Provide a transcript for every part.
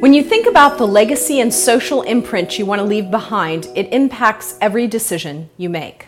When you think about the legacy and social imprint you want to leave behind, it impacts every decision you make.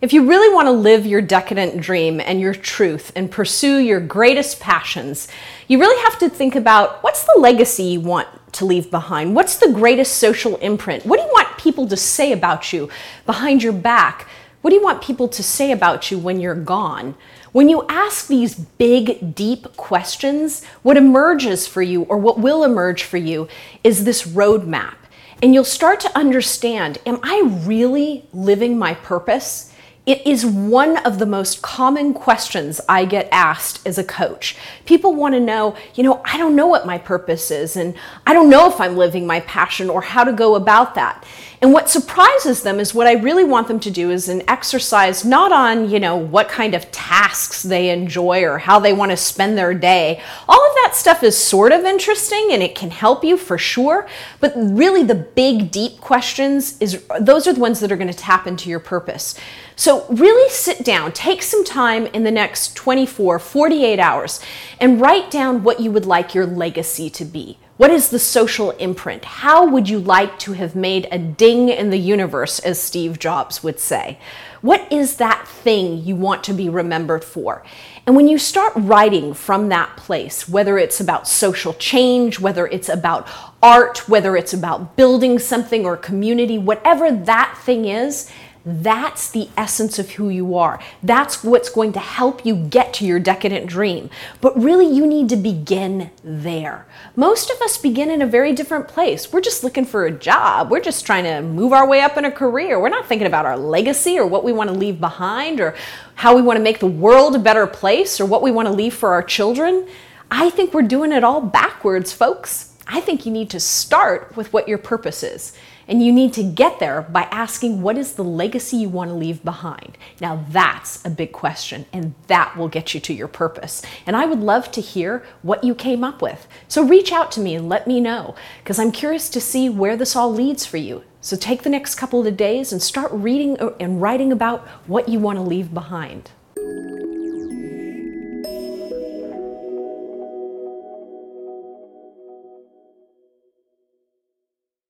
If you really want to live your decadent dream and your truth and pursue your greatest passions, you really have to think about what's the legacy you want to leave behind? What's the greatest social imprint? What do you want people to say about you behind your back? What do you want people to say about you when you're gone? When you ask these big, deep questions, what emerges for you or what will emerge for you is this roadmap. And you'll start to understand am I really living my purpose? It is one of the most common questions I get asked as a coach. People want to know, you know, I don't know what my purpose is, and I don't know if I'm living my passion or how to go about that. And what surprises them is what I really want them to do is an exercise not on, you know, what kind of tasks they enjoy or how they want to spend their day. All of that stuff is sort of interesting and it can help you for sure, but really the big deep questions is those are the ones that are going to tap into your purpose. So, really sit down, take some time in the next 24, 48 hours, and write down what you would like your legacy to be. What is the social imprint? How would you like to have made a ding in the universe, as Steve Jobs would say? What is that thing you want to be remembered for? And when you start writing from that place, whether it's about social change, whether it's about art, whether it's about building something or community, whatever that thing is, that's the essence of who you are. That's what's going to help you get to your decadent dream. But really, you need to begin there. Most of us begin in a very different place. We're just looking for a job. We're just trying to move our way up in a career. We're not thinking about our legacy or what we want to leave behind or how we want to make the world a better place or what we want to leave for our children. I think we're doing it all backwards, folks. I think you need to start with what your purpose is. And you need to get there by asking what is the legacy you want to leave behind. Now, that's a big question, and that will get you to your purpose. And I would love to hear what you came up with. So reach out to me and let me know, because I'm curious to see where this all leads for you. So take the next couple of days and start reading uh, and writing about what you want to leave behind.